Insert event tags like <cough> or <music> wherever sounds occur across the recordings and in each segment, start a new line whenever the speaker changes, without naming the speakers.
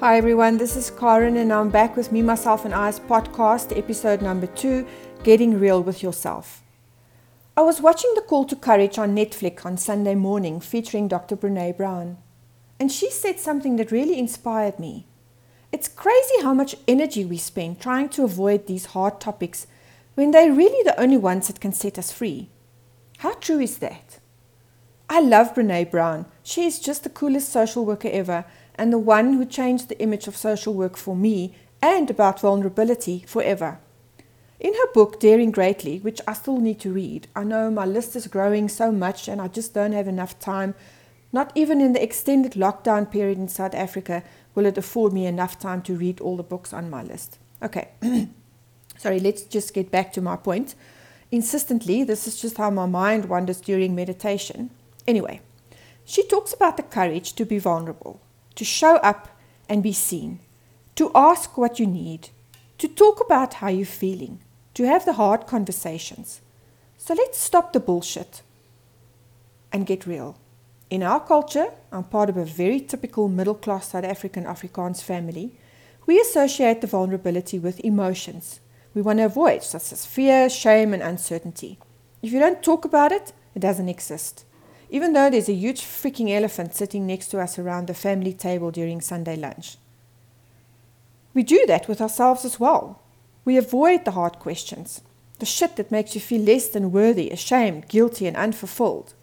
Hi everyone, this is Karen and I'm back with Me, Myself and I's podcast, episode number two Getting Real with Yourself. I was watching The Call to Courage on Netflix on Sunday morning featuring Dr. Brene Brown, and she said something that really inspired me. It's crazy how much energy we spend trying to avoid these hard topics when they're really the only ones that can set us free. How true is that? I love Brene Brown. She is just the coolest social worker ever and the one who changed the image of social work for me and about vulnerability forever. In her book, Daring Greatly, which I still need to read, I know my list is growing so much and I just don't have enough time. Not even in the extended lockdown period in South Africa will it afford me enough time to read all the books on my list. Okay, <clears throat> sorry, let's just get back to my point. Insistently, this is just how my mind wanders during meditation. Anyway, she talks about the courage to be vulnerable to show up and be seen, to ask what you need, to talk about how you're feeling, to have the hard conversations. So let's stop the bullshit and get real. In our culture, I'm part of a very typical middle class South African Afrikaans family. We associate the vulnerability with emotions we want to avoid, such as fear, shame, and uncertainty. If you don't talk about it, it doesn't exist even though there's a huge freaking elephant sitting next to us around the family table during Sunday lunch. We do that with ourselves as well. We avoid the hard questions, the shit that makes you feel less than worthy, ashamed, guilty, and unfulfilled.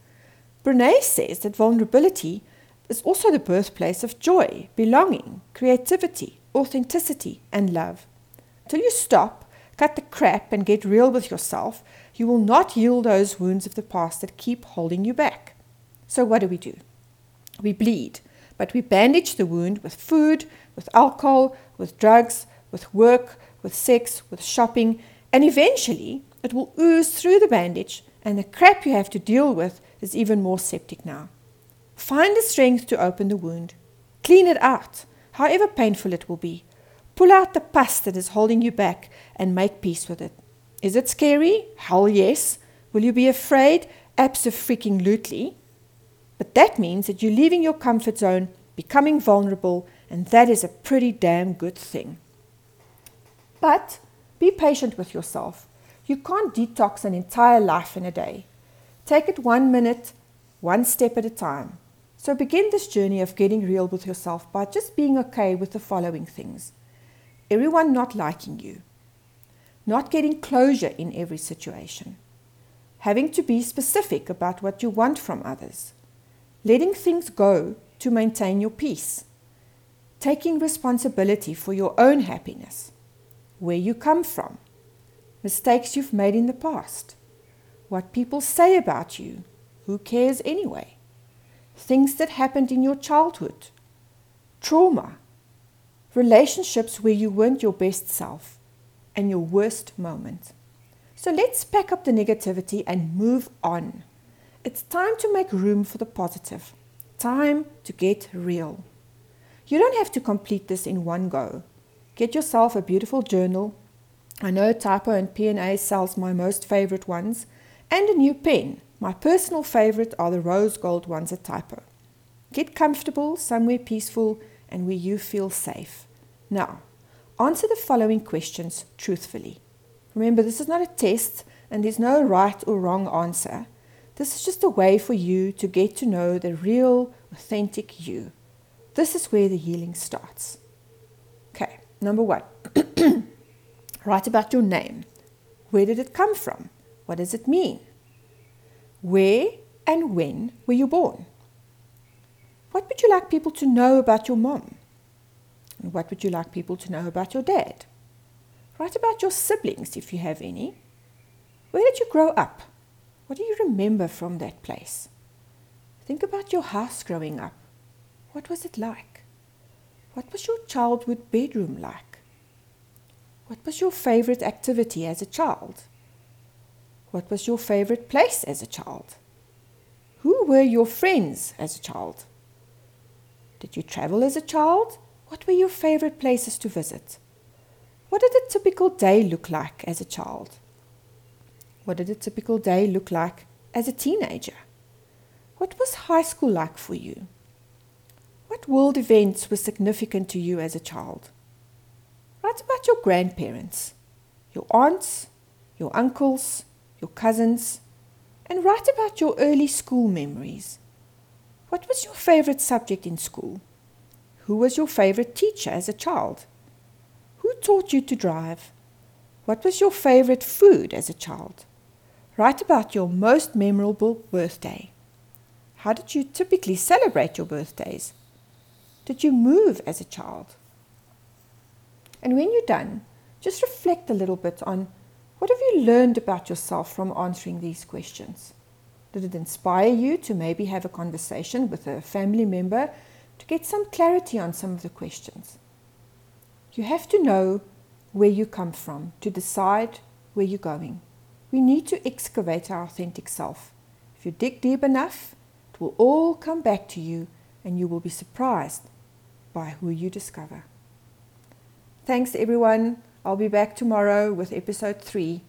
Brene says that vulnerability is also the birthplace of joy, belonging, creativity, authenticity, and love. Till you stop, cut the crap, and get real with yourself, you will not heal those wounds of the past that keep holding you back. So, what do we do? We bleed, but we bandage the wound with food, with alcohol, with drugs, with work, with sex, with shopping, and eventually it will ooze through the bandage, and the crap you have to deal with is even more septic now. Find the strength to open the wound. Clean it out, however painful it will be. Pull out the pus that is holding you back and make peace with it. Is it scary? Hell yes. Will you be afraid? Absolutely. But that means that you're leaving your comfort zone, becoming vulnerable, and that is a pretty damn good thing. But be patient with yourself. You can't detox an entire life in a day. Take it one minute, one step at a time. So begin this journey of getting real with yourself by just being okay with the following things everyone not liking you, not getting closure in every situation, having to be specific about what you want from others letting things go to maintain your peace, taking responsibility for your own happiness, where you come from, mistakes you've made in the past, what people say about you, who cares anyway, things that happened in your childhood, trauma, relationships where you weren't your best self, and your worst moment. So let's pack up the negativity and move on. It's time to make room for the positive. Time to get real. You don't have to complete this in one go. Get yourself a beautiful journal. I know Typo and PNA sells my most favorite ones, and a new pen. My personal favorite are the rose gold ones at Typo. Get comfortable, somewhere peaceful, and where you feel safe. Now, answer the following questions truthfully. Remember, this is not a test, and there's no right or wrong answer. This is just a way for you to get to know the real, authentic you. This is where the healing starts. Okay, number one, <clears throat> write about your name. Where did it come from? What does it mean? Where and when were you born? What would you like people to know about your mom? And what would you like people to know about your dad? Write about your siblings if you have any. Where did you grow up? What do you remember from that place? Think about your house growing up. What was it like? What was your childhood bedroom like? What was your favorite activity as a child? What was your favorite place as a child? Who were your friends as a child? Did you travel as a child? What were your favorite places to visit? What did a typical day look like as a child? What did a typical day look like as a teenager? What was high school like for you? What world events were significant to you as a child? Write about your grandparents, your aunts, your uncles, your cousins, and write about your early school memories. What was your favorite subject in school? Who was your favorite teacher as a child? Who taught you to drive? What was your favorite food as a child? Write about your most memorable birthday. How did you typically celebrate your birthdays? Did you move as a child? And when you're done, just reflect a little bit on what have you learned about yourself from answering these questions? Did it inspire you to maybe have a conversation with a family member to get some clarity on some of the questions? You have to know where you come from to decide where you're going. We need to excavate our authentic self. If you dig deep enough, it will all come back to you and you will be surprised by who you discover. Thanks, everyone. I'll be back tomorrow with episode three.